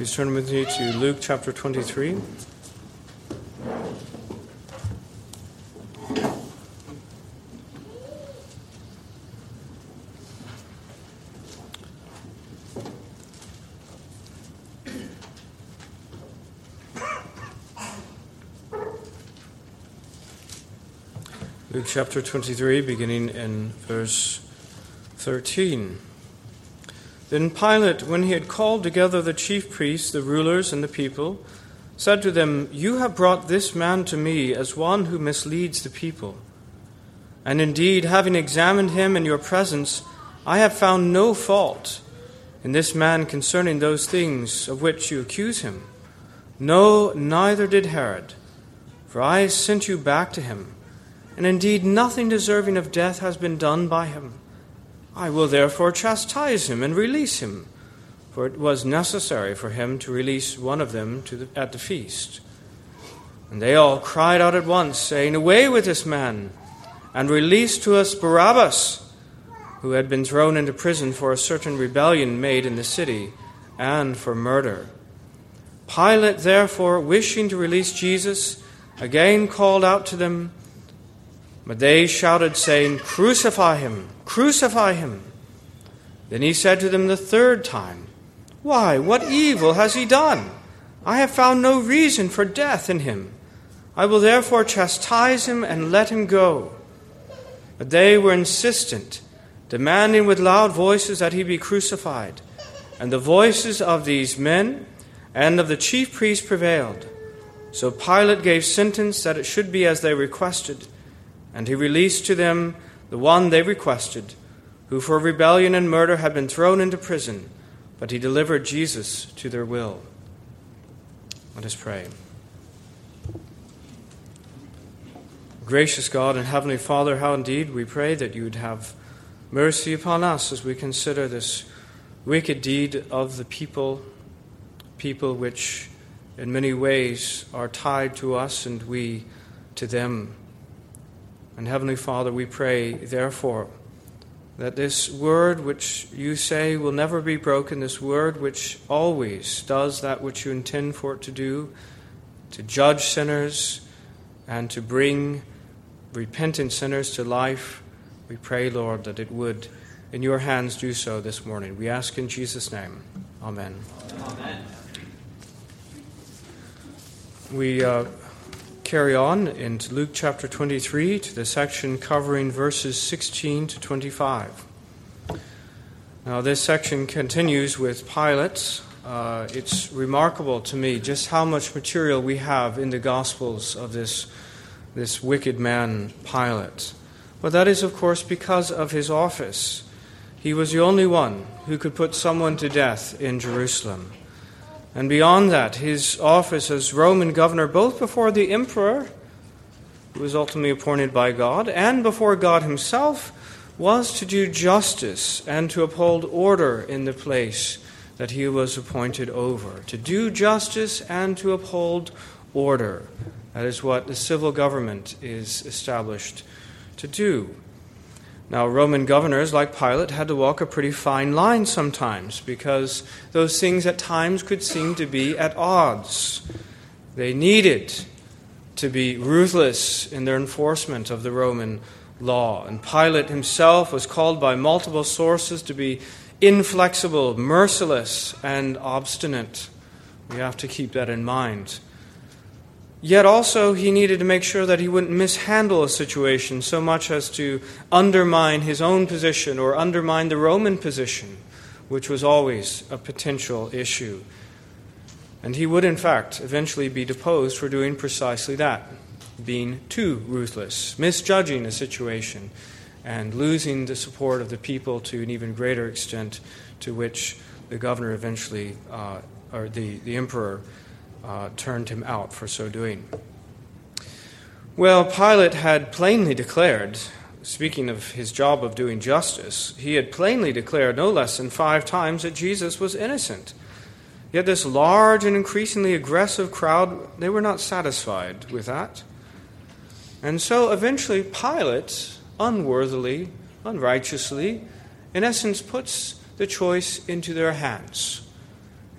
Please turn with me to Luke chapter 23. Luke chapter 23, beginning in verse 13. Then Pilate, when he had called together the chief priests, the rulers, and the people, said to them, You have brought this man to me as one who misleads the people. And indeed, having examined him in your presence, I have found no fault in this man concerning those things of which you accuse him. No, neither did Herod, for I sent you back to him, and indeed nothing deserving of death has been done by him. I will therefore chastise him and release him, for it was necessary for him to release one of them the, at the feast. And they all cried out at once, saying, Away with this man, and release to us Barabbas, who had been thrown into prison for a certain rebellion made in the city, and for murder. Pilate, therefore, wishing to release Jesus, again called out to them, but they shouted, saying, Crucify him! Crucify him. Then he said to them the third time, Why, what evil has he done? I have found no reason for death in him. I will therefore chastise him and let him go. But they were insistent, demanding with loud voices that he be crucified. And the voices of these men and of the chief priests prevailed. So Pilate gave sentence that it should be as they requested, and he released to them the one they requested, who for rebellion and murder had been thrown into prison, but he delivered Jesus to their will. Let us pray. Gracious God and Heavenly Father, how indeed we pray that you would have mercy upon us as we consider this wicked deed of the people, people which in many ways are tied to us and we to them. And Heavenly Father, we pray, therefore, that this word which you say will never be broken, this word which always does that which you intend for it to do, to judge sinners and to bring repentant sinners to life, we pray, Lord, that it would, in your hands, do so this morning. We ask in Jesus' name. Amen. Amen. We. Uh, carry on into Luke chapter 23 to the section covering verses 16 to 25. Now, this section continues with Pilate. Uh, it's remarkable to me just how much material we have in the Gospels of this, this wicked man, Pilate. But that is, of course, because of his office. He was the only one who could put someone to death in Jerusalem. And beyond that, his office as Roman governor, both before the emperor, who was ultimately appointed by God, and before God himself, was to do justice and to uphold order in the place that he was appointed over. To do justice and to uphold order. That is what the civil government is established to do. Now, Roman governors, like Pilate, had to walk a pretty fine line sometimes because those things at times could seem to be at odds. They needed to be ruthless in their enforcement of the Roman law. And Pilate himself was called by multiple sources to be inflexible, merciless, and obstinate. We have to keep that in mind. Yet also, he needed to make sure that he wouldn't mishandle a situation so much as to undermine his own position or undermine the Roman position, which was always a potential issue. And he would, in fact, eventually be deposed for doing precisely that being too ruthless, misjudging a situation, and losing the support of the people to an even greater extent to which the governor eventually, uh, or the, the emperor, uh, turned him out for so doing. Well, Pilate had plainly declared, speaking of his job of doing justice, he had plainly declared no less than five times that Jesus was innocent. Yet this large and increasingly aggressive crowd, they were not satisfied with that. And so eventually Pilate, unworthily, unrighteously, in essence puts the choice into their hands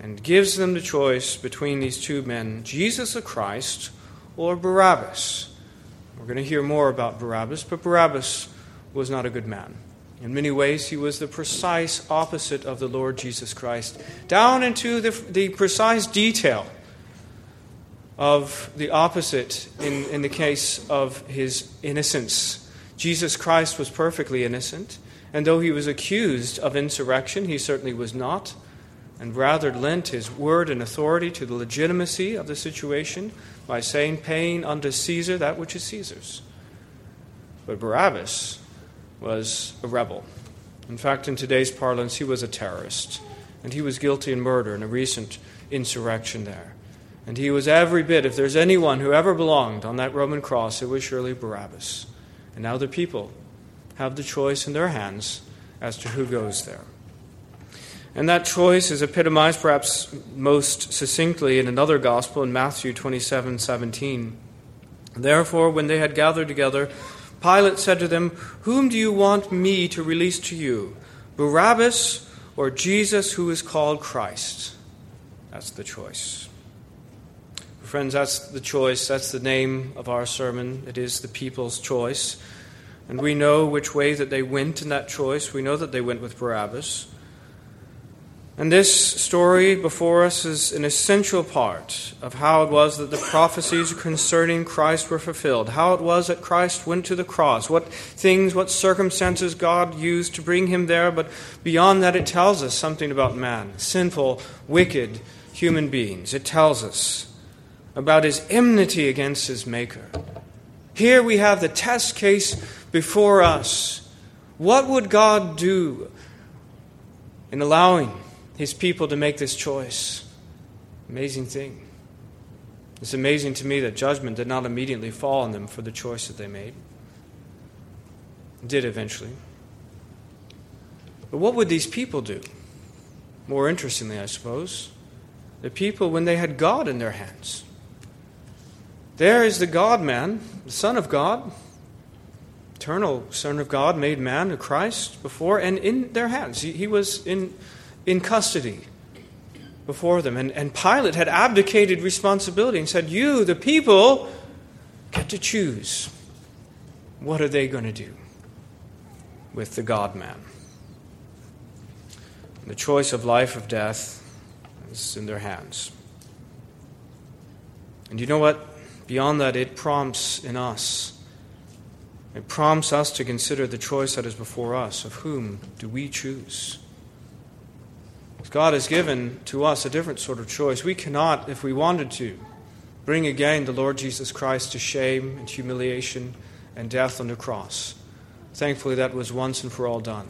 and gives them the choice between these two men Jesus the Christ or Barabbas. We're going to hear more about Barabbas, but Barabbas was not a good man. In many ways, he was the precise opposite of the Lord Jesus Christ, down into the, the precise detail of the opposite in, in the case of his innocence. Jesus Christ was perfectly innocent, and though he was accused of insurrection, he certainly was not, and rather lent his word and authority to the legitimacy of the situation by saying, Paying unto Caesar that which is Caesar's. But Barabbas was a rebel. In fact, in today's parlance, he was a terrorist, and he was guilty in murder in a recent insurrection there. And he was every bit, if there's anyone who ever belonged on that Roman cross, it was surely Barabbas. And now the people have the choice in their hands as to who goes there. And that choice is epitomized perhaps most succinctly in another gospel in Matthew 27 17. Therefore, when they had gathered together, Pilate said to them, Whom do you want me to release to you, Barabbas or Jesus who is called Christ? That's the choice. Friends, that's the choice. That's the name of our sermon. It is the people's choice. And we know which way that they went in that choice. We know that they went with Barabbas. And this story before us is an essential part of how it was that the prophecies concerning Christ were fulfilled, how it was that Christ went to the cross, what things, what circumstances God used to bring him there. But beyond that, it tells us something about man, sinful, wicked human beings. It tells us about his enmity against his Maker. Here we have the test case before us. What would God do in allowing his people to make this choice? Amazing thing. It's amazing to me that judgment did not immediately fall on them for the choice that they made. It did eventually. But what would these people do? More interestingly, I suppose, the people when they had God in their hands. There is the God man, the Son of God, eternal Son of God, made man, Christ, before and in their hands. He, he was in, in custody before them. And, and Pilate had abdicated responsibility and said, You, the people, get to choose. What are they going to do with the God man? The choice of life or death is in their hands. And you know what? Beyond that, it prompts in us. It prompts us to consider the choice that is before us of whom do we choose? God has given to us a different sort of choice. We cannot, if we wanted to, bring again the Lord Jesus Christ to shame and humiliation and death on the cross. Thankfully, that was once and for all done.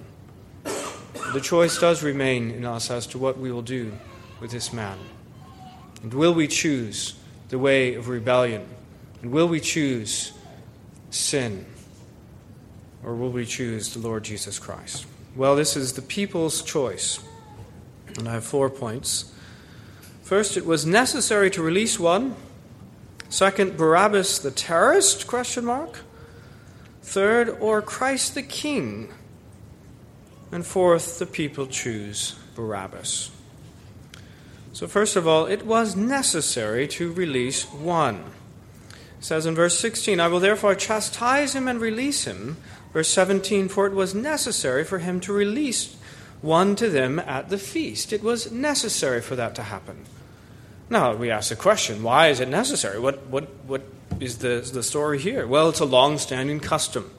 The choice does remain in us as to what we will do with this man. And will we choose the way of rebellion? And will we choose sin? Or will we choose the Lord Jesus Christ? Well, this is the people's choice. And I have four points. First, it was necessary to release one. Second, Barabbas the terrorist? Question mark. Third, or Christ the king. And fourth, the people choose Barabbas. So, first of all, it was necessary to release one. It says in verse 16, I will therefore chastise him and release him. Verse 17, for it was necessary for him to release one to them at the feast. It was necessary for that to happen. Now, we ask the question why is it necessary? What, what, what is the, the story here? Well, it's a long standing custom.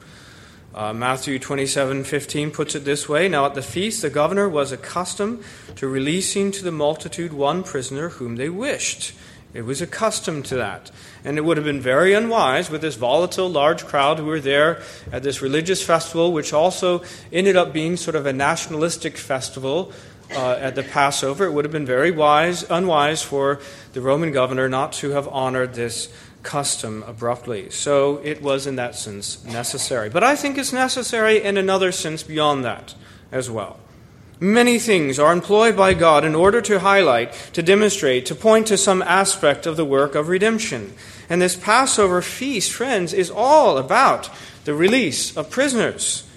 Uh, Matthew 27 15 puts it this way Now at the feast, the governor was accustomed to releasing to the multitude one prisoner whom they wished. It was accustomed to that. And it would have been very unwise with this volatile large crowd who were there at this religious festival, which also ended up being sort of a nationalistic festival uh, at the Passover. It would have been very wise, unwise for the Roman governor not to have honored this custom abruptly. So it was, in that sense, necessary. But I think it's necessary in another sense beyond that as well. Many things are employed by God in order to highlight, to demonstrate, to point to some aspect of the work of redemption. And this Passover feast, friends, is all about the release of prisoners.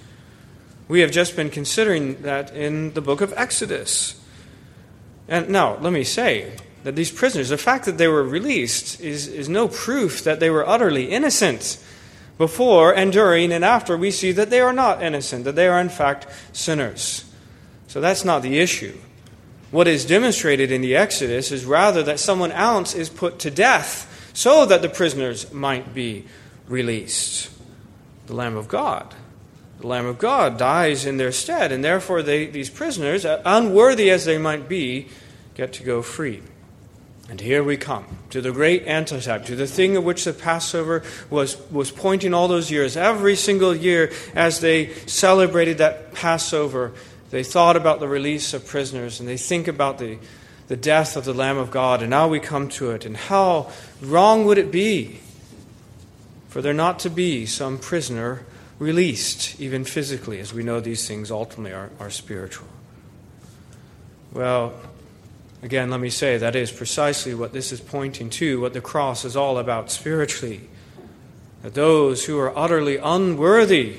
We have just been considering that in the book of Exodus. And now, let me say that these prisoners, the fact that they were released, is, is no proof that they were utterly innocent. Before and during and after, we see that they are not innocent, that they are in fact sinners. So that's not the issue. What is demonstrated in the Exodus is rather that someone else is put to death so that the prisoners might be released. The Lamb of God. The Lamb of God dies in their stead, and therefore they, these prisoners, uh, unworthy as they might be, get to go free. And here we come to the great antitype, to the thing of which the Passover was, was pointing all those years. Every single year, as they celebrated that Passover, they thought about the release of prisoners and they think about the, the death of the Lamb of God. And now we come to it. And how wrong would it be for there not to be some prisoner released, even physically, as we know these things ultimately are, are spiritual? Well, again, let me say that is precisely what this is pointing to, what the cross is all about spiritually. That those who are utterly unworthy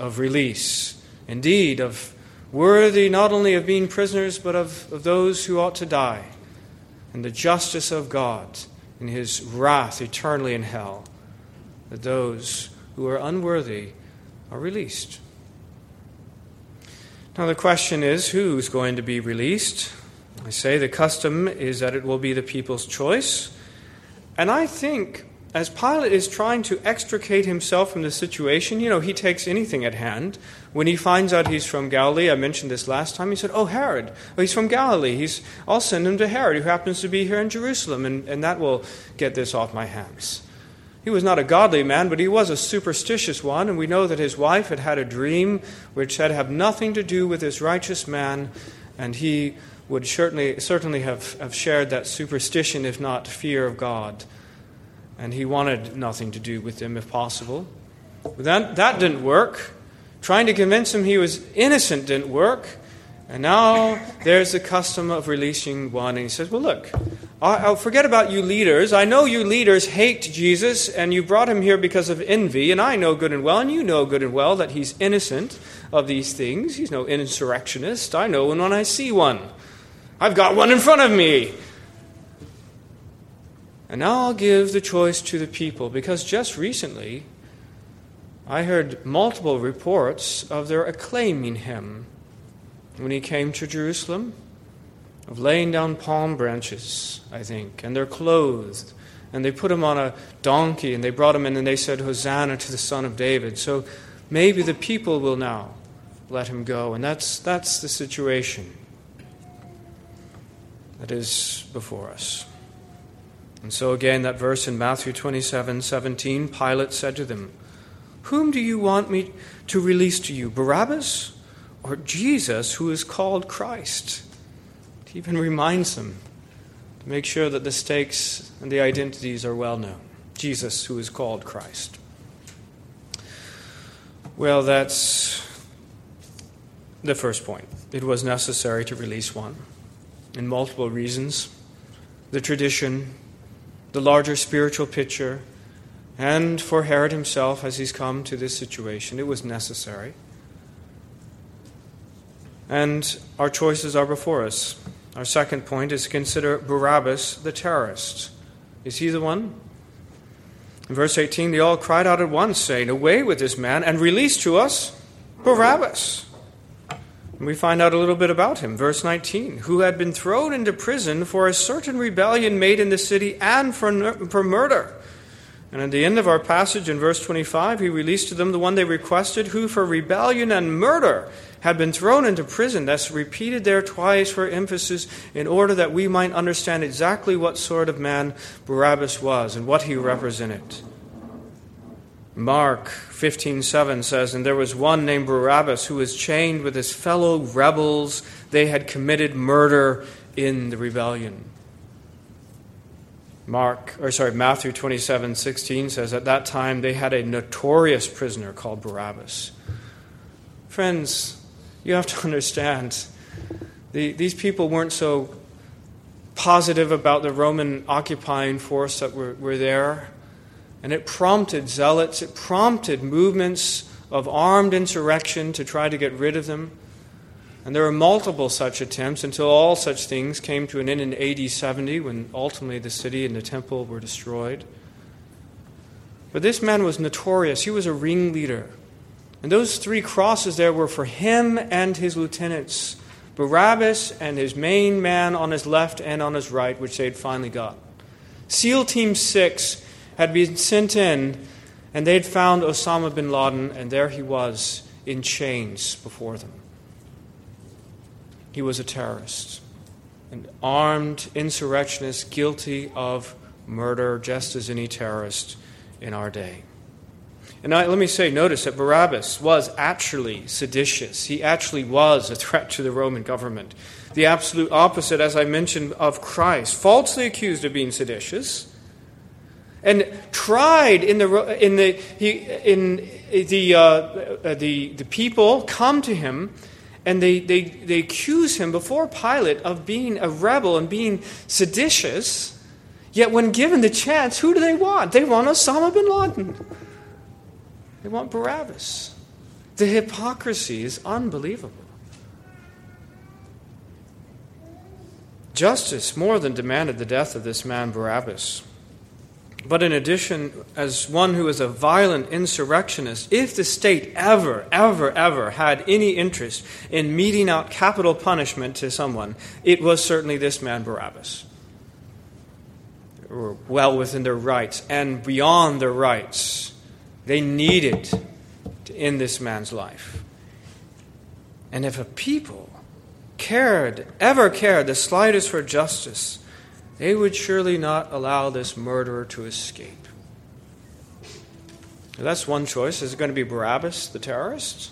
of release, indeed, of worthy not only of being prisoners, but of, of those who ought to die, and the justice of God in his wrath eternally in hell, that those who are unworthy are released. Now, the question is who's going to be released? I say the custom is that it will be the people's choice. And I think as Pilate is trying to extricate himself from the situation, you know, he takes anything at hand. When he finds out he's from Galilee, I mentioned this last time, he said, Oh, Herod. Oh, he's from Galilee. He's, I'll send him to Herod, who happens to be here in Jerusalem, and, and that will get this off my hands. He was not a godly man, but he was a superstitious one, and we know that his wife had had a dream which had have nothing to do with this righteous man, and he would certainly, certainly have, have shared that superstition, if not fear of God and he wanted nothing to do with them if possible. But that, that didn't work. Trying to convince him he was innocent didn't work. And now there's the custom of releasing one. And he says, Well, look, I'll forget about you leaders. I know you leaders hate Jesus, and you brought him here because of envy. And I know good and well, and you know good and well, that he's innocent of these things. He's no insurrectionist. I know when, I see one. I've got one in front of me. And now I'll give the choice to the people because just recently I heard multiple reports of their acclaiming him when he came to Jerusalem, of laying down palm branches, I think, and they're clothed. And they put him on a donkey and they brought him in and they said, Hosanna to the Son of David. So maybe the people will now let him go. And that's, that's the situation that is before us. And so again, that verse in Matthew 27 17, Pilate said to them, Whom do you want me to release to you, Barabbas or Jesus, who is called Christ? He even reminds them to make sure that the stakes and the identities are well known. Jesus, who is called Christ. Well, that's the first point. It was necessary to release one, in multiple reasons. The tradition, the larger spiritual picture, and for Herod himself as he's come to this situation. It was necessary. And our choices are before us. Our second point is to consider Barabbas the terrorist. Is he the one? In verse 18, they all cried out at once, saying, Away with this man, and release to us Barabbas. And we find out a little bit about him. Verse 19 who had been thrown into prison for a certain rebellion made in the city and for, for murder. And at the end of our passage in verse 25, he released to them the one they requested, who for rebellion and murder had been thrown into prison. That's repeated there twice for emphasis in order that we might understand exactly what sort of man Barabbas was and what he represented. Mark 15:7 says, "And there was one named Barabbas who was chained with his fellow rebels. They had committed murder in the rebellion." Mark, or sorry, Matthew 27:16 says, "At that time they had a notorious prisoner called Barabbas." Friends, you have to understand, the, these people weren't so positive about the Roman occupying force that were, were there. And it prompted zealots, it prompted movements of armed insurrection to try to get rid of them. And there were multiple such attempts until all such things came to an end in AD 70 when ultimately the city and the temple were destroyed. But this man was notorious. He was a ringleader. And those three crosses there were for him and his lieutenants Barabbas and his main man on his left and on his right, which they had finally got. SEAL Team 6 had been sent in, and they had found Osama bin Laden, and there he was in chains before them. He was a terrorist, an armed insurrectionist guilty of murder, just as any terrorist in our day. And I, let me say, notice that Barabbas was actually seditious. He actually was a threat to the Roman government. The absolute opposite, as I mentioned, of Christ. Falsely accused of being seditious. And tried in the, in the, he, in the, uh, the, the people come to him and they, they, they accuse him before Pilate of being a rebel and being seditious. Yet, when given the chance, who do they want? They want Osama bin Laden. They want Barabbas. The hypocrisy is unbelievable. Justice more than demanded the death of this man Barabbas. But in addition, as one who is a violent insurrectionist, if the state ever, ever, ever had any interest in meting out capital punishment to someone, it was certainly this man Barabbas. They were well within their rights and beyond their rights they needed to end this man's life. And if a people cared, ever cared the slightest for justice, they would surely not allow this murderer to escape. Now, that's one choice. Is it going to be Barabbas, the terrorist?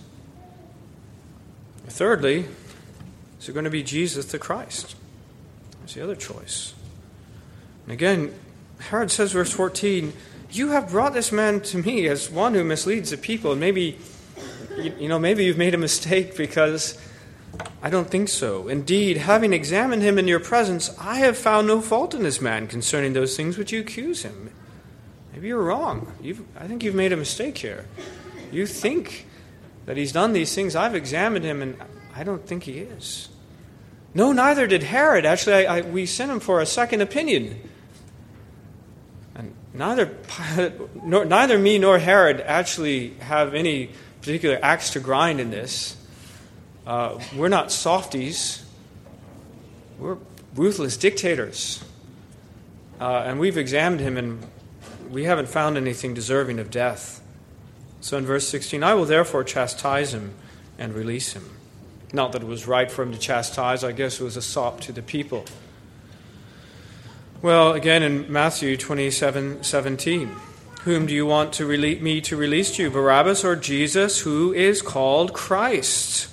Thirdly, is it going to be Jesus, the Christ? That's the other choice. And again, Herod says, verse 14, you have brought this man to me as one who misleads the people. And maybe, you know, maybe you've made a mistake because I don't think so. Indeed, having examined him in your presence, I have found no fault in this man concerning those things which you accuse him. Maybe you're wrong. You've, I think you've made a mistake here. You think that he's done these things. I've examined him, and I don't think he is. No, neither did Herod. Actually, I, I, we sent him for a second opinion. And neither, nor, neither me nor Herod actually have any particular axe to grind in this. Uh, we're not softies. We're ruthless dictators. Uh, and we've examined him and we haven't found anything deserving of death. So in verse 16, I will therefore chastise him and release him. Not that it was right for him to chastise, I guess it was a sop to the people. Well, again in Matthew 27 17. Whom do you want to rele- me to release to you, Barabbas or Jesus, who is called Christ?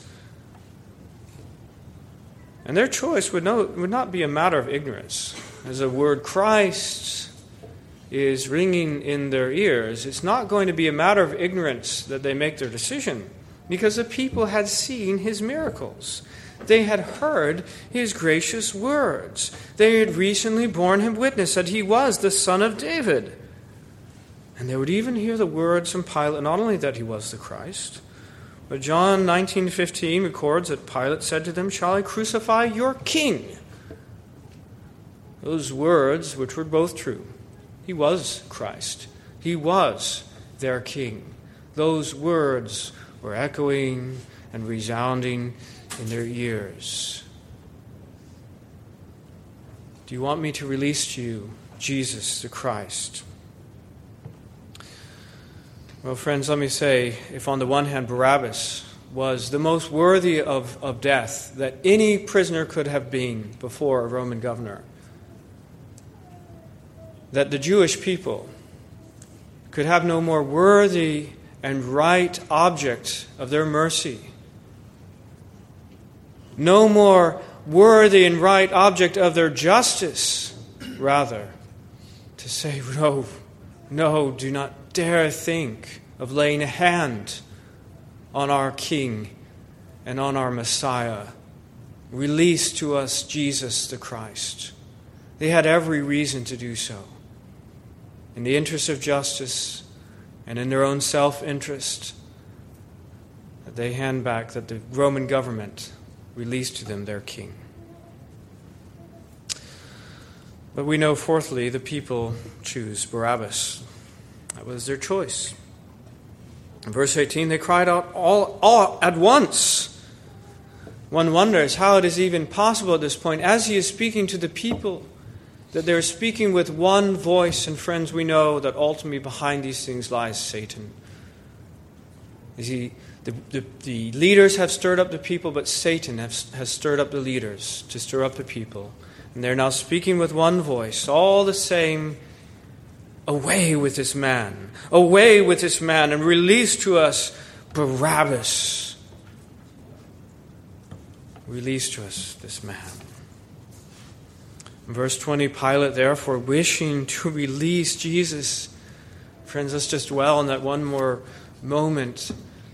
And their choice would, no, would not be a matter of ignorance. As the word Christ is ringing in their ears, it's not going to be a matter of ignorance that they make their decision, because the people had seen his miracles. They had heard his gracious words. They had recently borne him witness that he was the Son of David. And they would even hear the words from Pilate, not only that he was the Christ, but John 19:15 records that Pilate said to them, "Shall I crucify your king?" Those words, which were both true, he was Christ. He was their king. Those words were echoing and resounding in their ears. Do you want me to release to you Jesus the Christ? Well, friends, let me say if on the one hand Barabbas was the most worthy of, of death that any prisoner could have been before a Roman governor, that the Jewish people could have no more worthy and right object of their mercy no more worthy and right object of their justice, rather, to say, No, no, do not dare think of laying a hand on our King and on our Messiah. Release to us Jesus the Christ. They had every reason to do so. In the interest of justice and in their own self interest, they hand back that the Roman government release to them their king. But we know, fourthly, the people choose Barabbas. That was their choice. In verse 18, they cried out all, all at once. One wonders how it is even possible at this point, as he is speaking to the people, that they're speaking with one voice. And friends, we know that ultimately behind these things lies Satan. He, the, the, the, leaders have stirred up the people, but Satan has, has stirred up the leaders to stir up the people. And they're now speaking with one voice, all the same away with this man, away with this man, and release to us Barabbas. Release to us this man. Verse 20, Pilate, therefore, wishing to release Jesus. Friends, let's just dwell on that one more moment.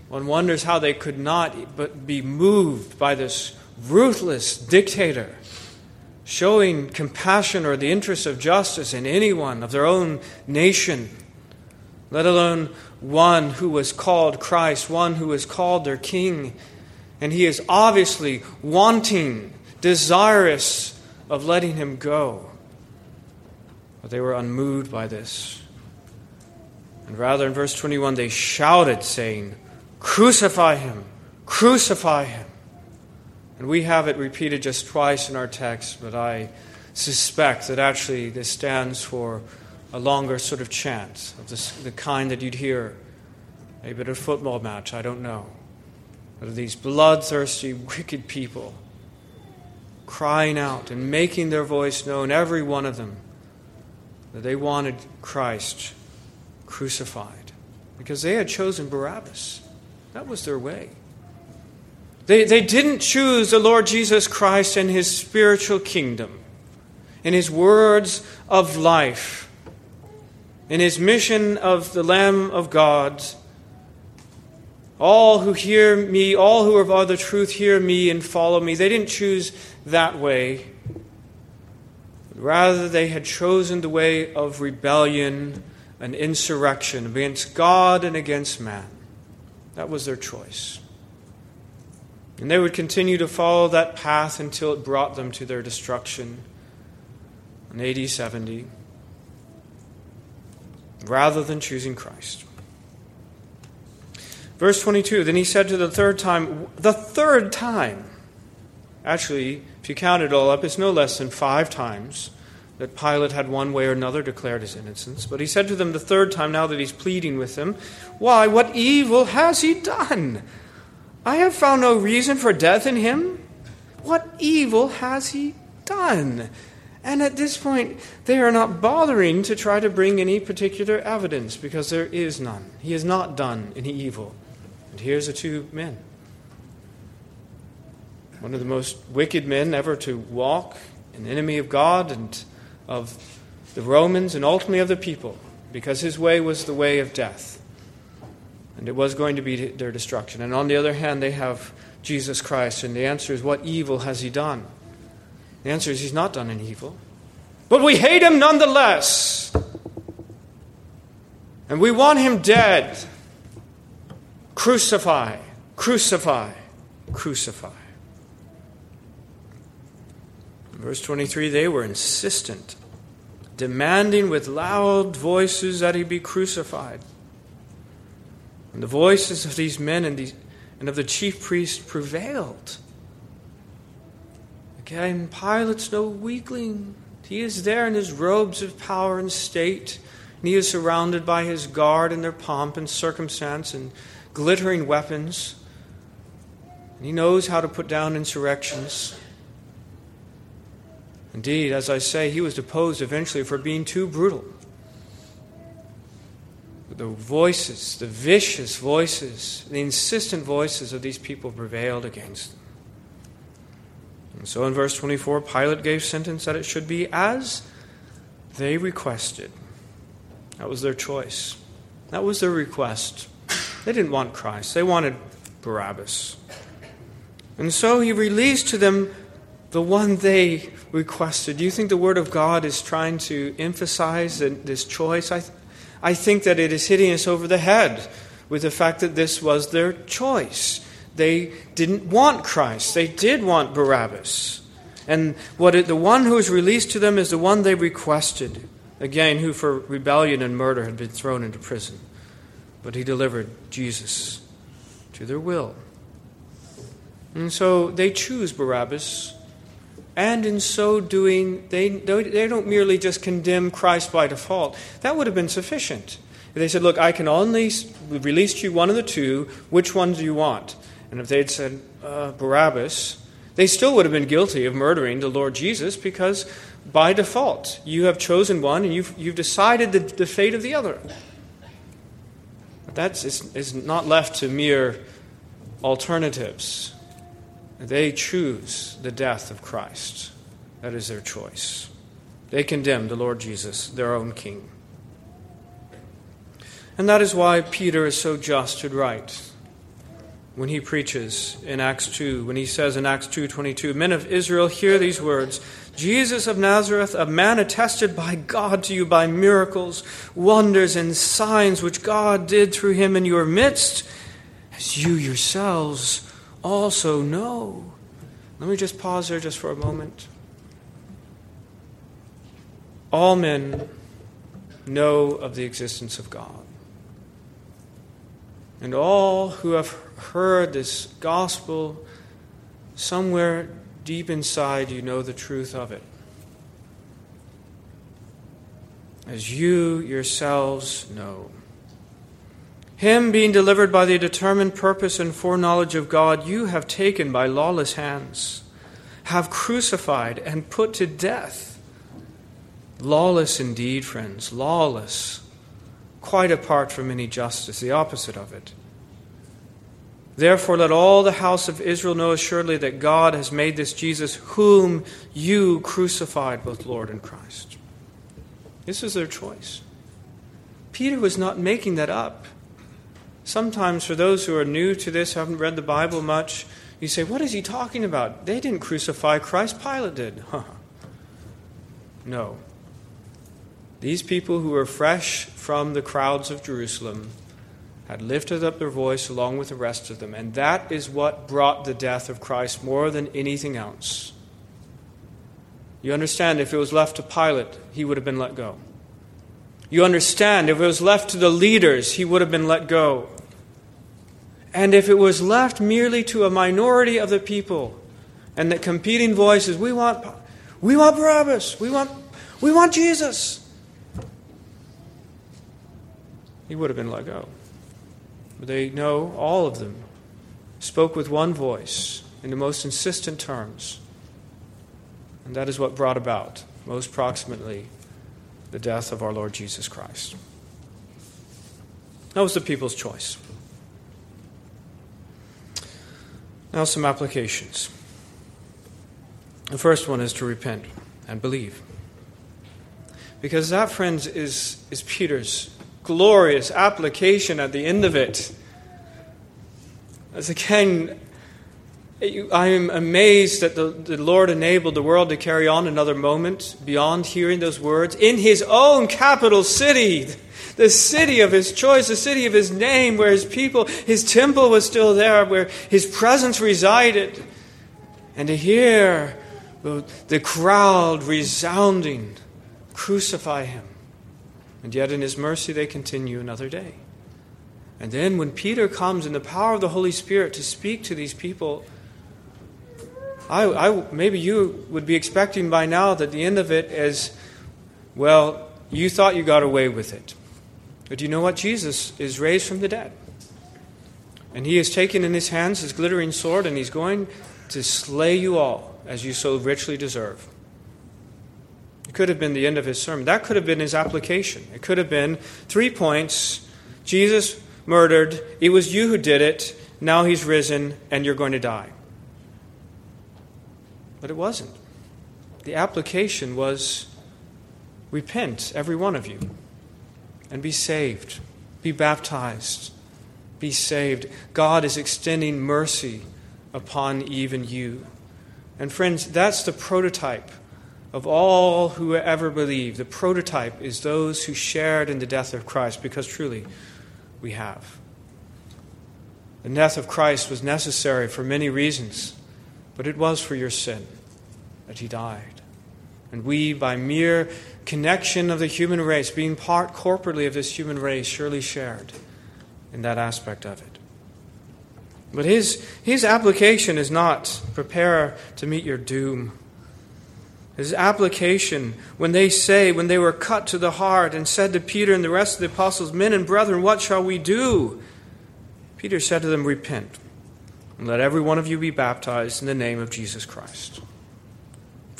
One wonders how they could not but be moved by this ruthless dictator showing compassion or the interest of justice in anyone of their own nation, let alone one who was called Christ, one who was called their King. And he is obviously wanting, desirous of letting him go. But they were unmoved by this. And rather, in verse 21, they shouted, saying, Crucify him! Crucify him! And we have it repeated just twice in our text, but I suspect that actually this stands for a longer sort of chant of this, the kind that you'd hear maybe at a football match, I don't know. But of these bloodthirsty, wicked people crying out and making their voice known, every one of them, that they wanted Christ crucified because they had chosen Barabbas. That was their way. They, they didn't choose the Lord Jesus Christ and his spiritual kingdom, in his words of life, in his mission of the Lamb of God. All who hear me, all who are of the truth, hear me and follow me. They didn't choose that way. Rather, they had chosen the way of rebellion and insurrection against God and against man. That was their choice. And they would continue to follow that path until it brought them to their destruction in AD 70, rather than choosing Christ. Verse 22 Then he said to the third time, the third time, actually, if you count it all up, it's no less than five times that Pilate had one way or another declared his innocence. But he said to them the third time, now that he's pleading with them, Why, what evil has he done? I have found no reason for death in him. What evil has he done? And at this point, they are not bothering to try to bring any particular evidence because there is none. He has not done any evil. And here's the two men. One of the most wicked men ever to walk, an enemy of God and of the Romans and ultimately of the people, because his way was the way of death. It was going to be their destruction. And on the other hand, they have Jesus Christ. And the answer is, what evil has he done? The answer is, he's not done any evil. But we hate him nonetheless. And we want him dead. Crucify, crucify, crucify. Verse 23, they were insistent, demanding with loud voices that he be crucified. And the voices of these men and, these, and of the chief priests prevailed. Again, Pilate's no weakling. He is there in his robes of power and state, and he is surrounded by his guard in their pomp and circumstance and glittering weapons. And he knows how to put down insurrections. Indeed, as I say, he was deposed eventually for being too brutal the voices, the vicious voices, the insistent voices of these people prevailed against them. And so in verse 24, Pilate gave sentence that it should be as they requested. That was their choice. That was their request. They didn't want Christ, they wanted Barabbas. And so he released to them the one they requested. Do you think the Word of God is trying to emphasize this choice? I, I think that it is hitting us over the head with the fact that this was their choice. they didn't want Christ. They did want Barabbas. And what it, the one who was released to them is the one they requested. Again, who for rebellion and murder had been thrown into prison. But he delivered Jesus to their will. And so they choose Barabbas. And in so doing, they, they don't merely just condemn Christ by default. That would have been sufficient. If they said, Look, I can only release you one of the two. Which one do you want? And if they'd said, uh, Barabbas, they still would have been guilty of murdering the Lord Jesus because by default you have chosen one and you've, you've decided the, the fate of the other. That is, is not left to mere alternatives. They choose the death of Christ. That is their choice. They condemn the Lord Jesus, their own King. And that is why Peter is so just and right when he preaches in Acts 2, when he says in Acts 2:22, "Men of Israel, hear these words: Jesus of Nazareth, a man attested by God to you by miracles, wonders and signs which God did through him in your midst, as you yourselves also know." Let me just pause there just for a moment. All men know of the existence of God. And all who have heard this gospel, somewhere deep inside you know the truth of it. As you yourselves know. Him being delivered by the determined purpose and foreknowledge of God, you have taken by lawless hands, have crucified and put to death. Lawless indeed, friends, lawless, quite apart from any justice, the opposite of it. Therefore, let all the house of Israel know assuredly that God has made this Jesus, whom you crucified, both Lord and Christ. This is their choice. Peter was not making that up. Sometimes, for those who are new to this, haven't read the Bible much, you say, What is he talking about? They didn't crucify Christ, Pilate did. no. These people who were fresh from the crowds of Jerusalem had lifted up their voice along with the rest of them. And that is what brought the death of Christ more than anything else. You understand, if it was left to Pilate, he would have been let go. You understand, if it was left to the leaders, he would have been let go. And if it was left merely to a minority of the people and the competing voices, we want, we want Barabbas, we want, we want Jesus, he would have been let go. But they know, all of them, spoke with one voice in the most insistent terms. And that is what brought about, most proximately, the death of our Lord Jesus Christ. That was the people's choice. Now, some applications. The first one is to repent and believe. Because that, friends, is, is Peter's glorious application at the end of it. As again, I am amazed that the, the Lord enabled the world to carry on another moment beyond hearing those words in His own capital city, the city of His choice, the city of His name, where His people, His temple was still there, where His presence resided. And to hear the crowd resounding, Crucify Him. And yet, in His mercy, they continue another day. And then, when Peter comes in the power of the Holy Spirit to speak to these people, I, I, maybe you would be expecting by now that the end of it is, well, you thought you got away with it. But you know what? Jesus is raised from the dead. And he has taken in his hands his glittering sword, and he's going to slay you all as you so richly deserve It could have been the end of his sermon. That could have been his application. It could have been three points Jesus murdered, it was you who did it, now he's risen, and you're going to die. But it wasn't. The application was repent, every one of you, and be saved, be baptized, be saved. God is extending mercy upon even you. And friends, that's the prototype of all who ever believe. The prototype is those who shared in the death of Christ, because truly we have. The death of Christ was necessary for many reasons, but it was for your sin that he died. And we, by mere connection of the human race, being part corporately of this human race, surely shared in that aspect of it. But his, his application is not prepare to meet your doom. His application, when they say, when they were cut to the heart and said to Peter and the rest of the apostles, Men and brethren, what shall we do? Peter said to them, Repent, and let every one of you be baptized in the name of Jesus Christ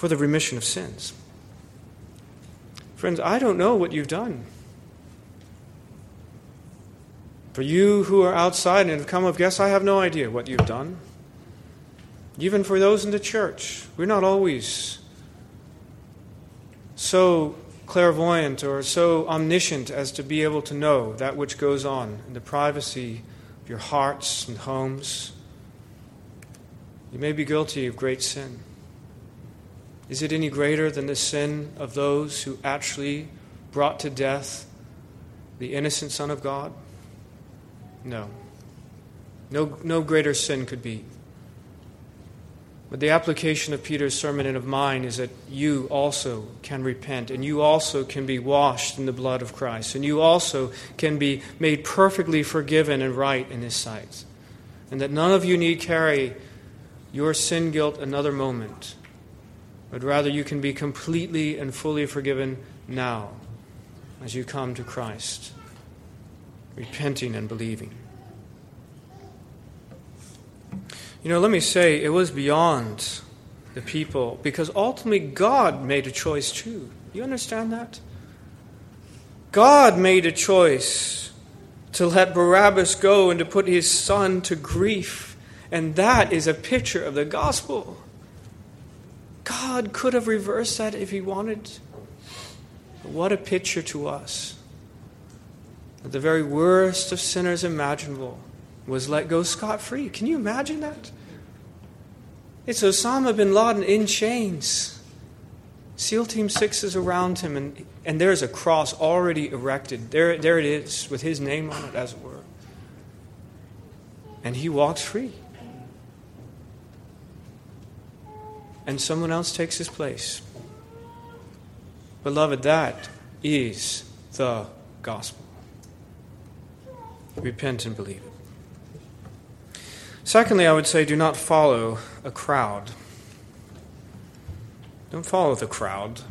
for the remission of sins. Friends, I don't know what you've done. For you who are outside and have come of guests, I have no idea what you've done. Even for those in the church, we're not always so clairvoyant or so omniscient as to be able to know that which goes on in the privacy of your hearts and homes. You may be guilty of great sin. Is it any greater than the sin of those who actually brought to death the innocent Son of God? No. No, no greater sin could be. But the application of Peter's sermon and of mine is that you also can repent, and you also can be washed in the blood of Christ, and you also can be made perfectly forgiven and right in His sight. And that none of you need carry your sin guilt another moment, but rather you can be completely and fully forgiven now as you come to Christ repenting and believing. You know, let me say, it was beyond the people because ultimately God made a choice too. You understand that? God made a choice to let Barabbas go and to put his son to grief. And that is a picture of the gospel. God could have reversed that if he wanted. But what a picture to us the very worst of sinners imaginable was let go scot free. Can you imagine that? It's Osama bin Laden in chains. SEAL Team 6 is around him, and, and there's a cross already erected. There, there it is, with his name on it, as it were. And he walks free. And someone else takes his place. Beloved, that is the gospel. Repent and believe it. Secondly, I would say do not follow a crowd. Don't follow the crowd.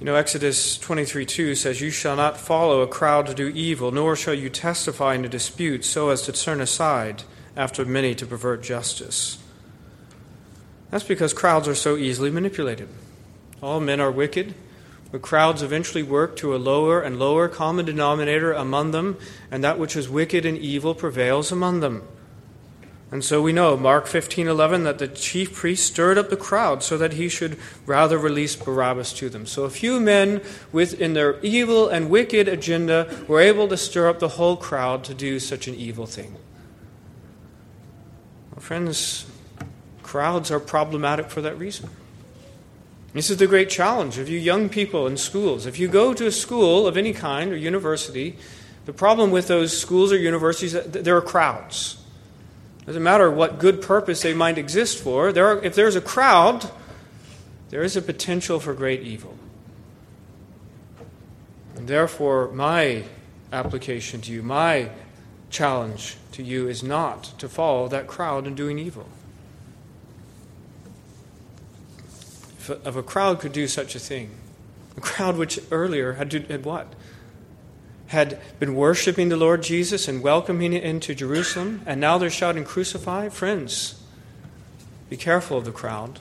You know, Exodus 23 2 says, You shall not follow a crowd to do evil, nor shall you testify in a dispute so as to turn aside after many to pervert justice. That's because crowds are so easily manipulated. All men are wicked but crowds eventually work to a lower and lower common denominator among them, and that which is wicked and evil prevails among them. And so we know, Mark 15:11, that the chief priest stirred up the crowd so that he should rather release Barabbas to them. So a few men within their evil and wicked agenda were able to stir up the whole crowd to do such an evil thing. Well, friends, crowds are problematic for that reason. This is the great challenge of you young people in schools. If you go to a school of any kind or university, the problem with those schools or universities is there are crowds. It doesn't matter what good purpose they might exist for. There are, if there's a crowd, there is a potential for great evil. And therefore, my application to you, my challenge to you is not to follow that crowd in doing evil. If a crowd could do such a thing, a crowd which earlier had, had what? Had been worshiping the Lord Jesus and welcoming it into Jerusalem, and now they're shouting, Crucify? Friends, be careful of the crowd.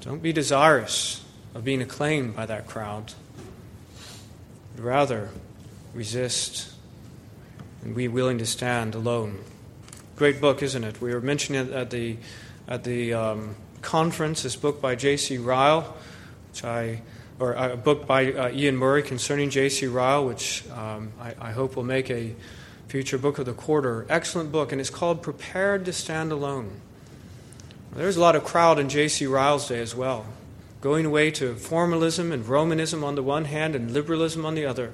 Don't be desirous of being acclaimed by that crowd. Rather, resist and be willing to stand alone. Great book, isn't it? We were mentioning it at the, at the um, conference, this book by J.C. Ryle, which I, or a book by uh, Iain Murray concerning J.C. Ryle, which um, I, I, hope will make a future book of the quarter. Excellent book, and it's called Prepared to Stand Alone. There's a lot of crowd in J.C. Ryle's day as well, going away to formalism and Romanism on the one hand and liberalism on the other.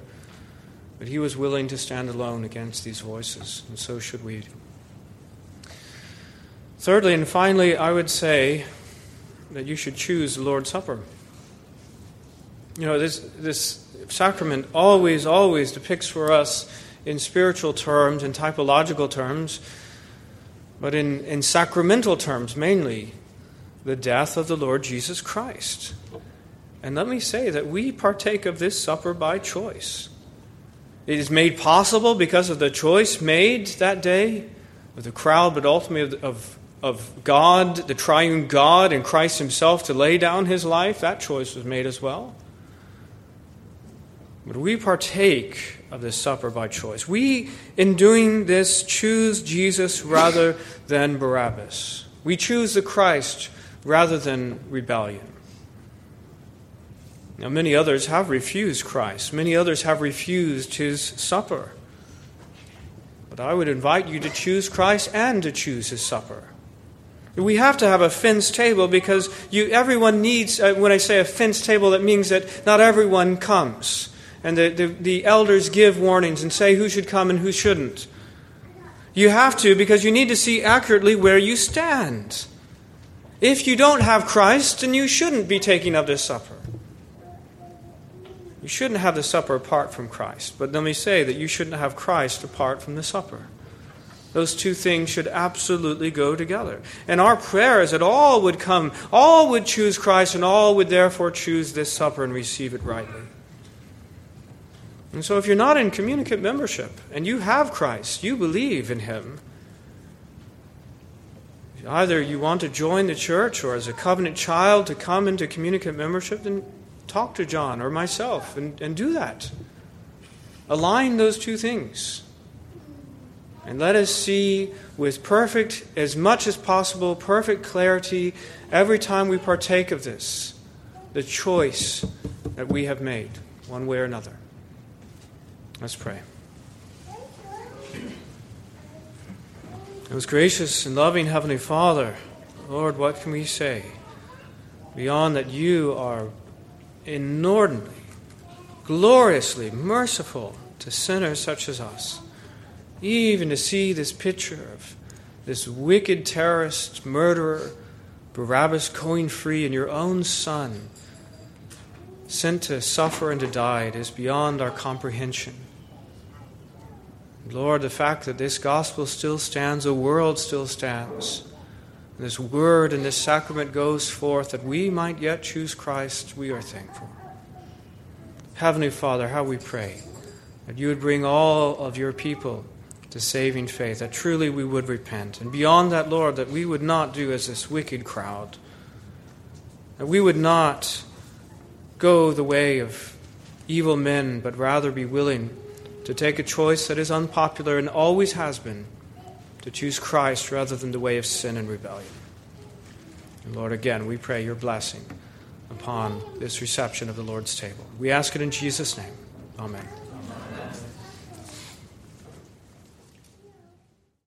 But he was willing to stand alone against these voices, and so should we. Thirdly and finally, I would say that you should choose the Lord's Supper. You know, this, this sacrament always, always depicts for us in spiritual terms, in typological terms, but in, in sacramental terms mainly, the death of the Lord Jesus Christ. And let me say that we partake of this supper by choice. It is made possible because of the choice made that day of the crowd, but ultimately of, of, God, the triune God, and Christ Himself to lay down His life. That choice was made as well. But we partake of this supper by choice. We, in doing this, choose Jesus rather than Barabbas. We choose the Christ rather than rebellion. Now, many others have refused Christ, many others have refused his supper. But I would invite you to choose Christ and to choose his supper. We have to have a fenced table because you, everyone needs, uh, when I say a fenced table, that means that not everyone comes. And the, the, the elders give warnings and say who should come and who shouldn't. You have to because you need to see accurately where you stand. If you don't have Christ, then you shouldn't be taking of this supper. You shouldn't have the supper apart from Christ. But let me say that you shouldn't have Christ apart from the supper. Those two things should absolutely go together. And our prayer is that all would come, all would choose Christ, and all would therefore choose this supper and receive it rightly. And so, if you're not in communicant membership and you have Christ, you believe in Him, either you want to join the church or as a covenant child to come into communicant membership, then talk to John or myself and, and do that. Align those two things. And let us see with perfect, as much as possible, perfect clarity every time we partake of this, the choice that we have made, one way or another. Let's pray. Most gracious and loving Heavenly Father, Lord, what can we say beyond that you are inordinately, gloriously merciful to sinners such as us. Even to see this picture of this wicked terrorist, murderer, Barabbas coin free, and your own son sent to suffer and to die, it is beyond our comprehension. Lord, the fact that this gospel still stands, the world still stands and this word and this sacrament goes forth that we might yet choose Christ, we are thankful. Heavenly Father, how we pray that you would bring all of your people to saving faith, that truly we would repent. And beyond that, Lord, that we would not do as this wicked crowd, that we would not go the way of evil men, but rather be willing to take a choice that is unpopular and always has been to choose Christ rather than the way of sin and rebellion. And Lord, again, we pray your blessing upon this reception of the Lord's table. We ask it in Jesus' name. Amen.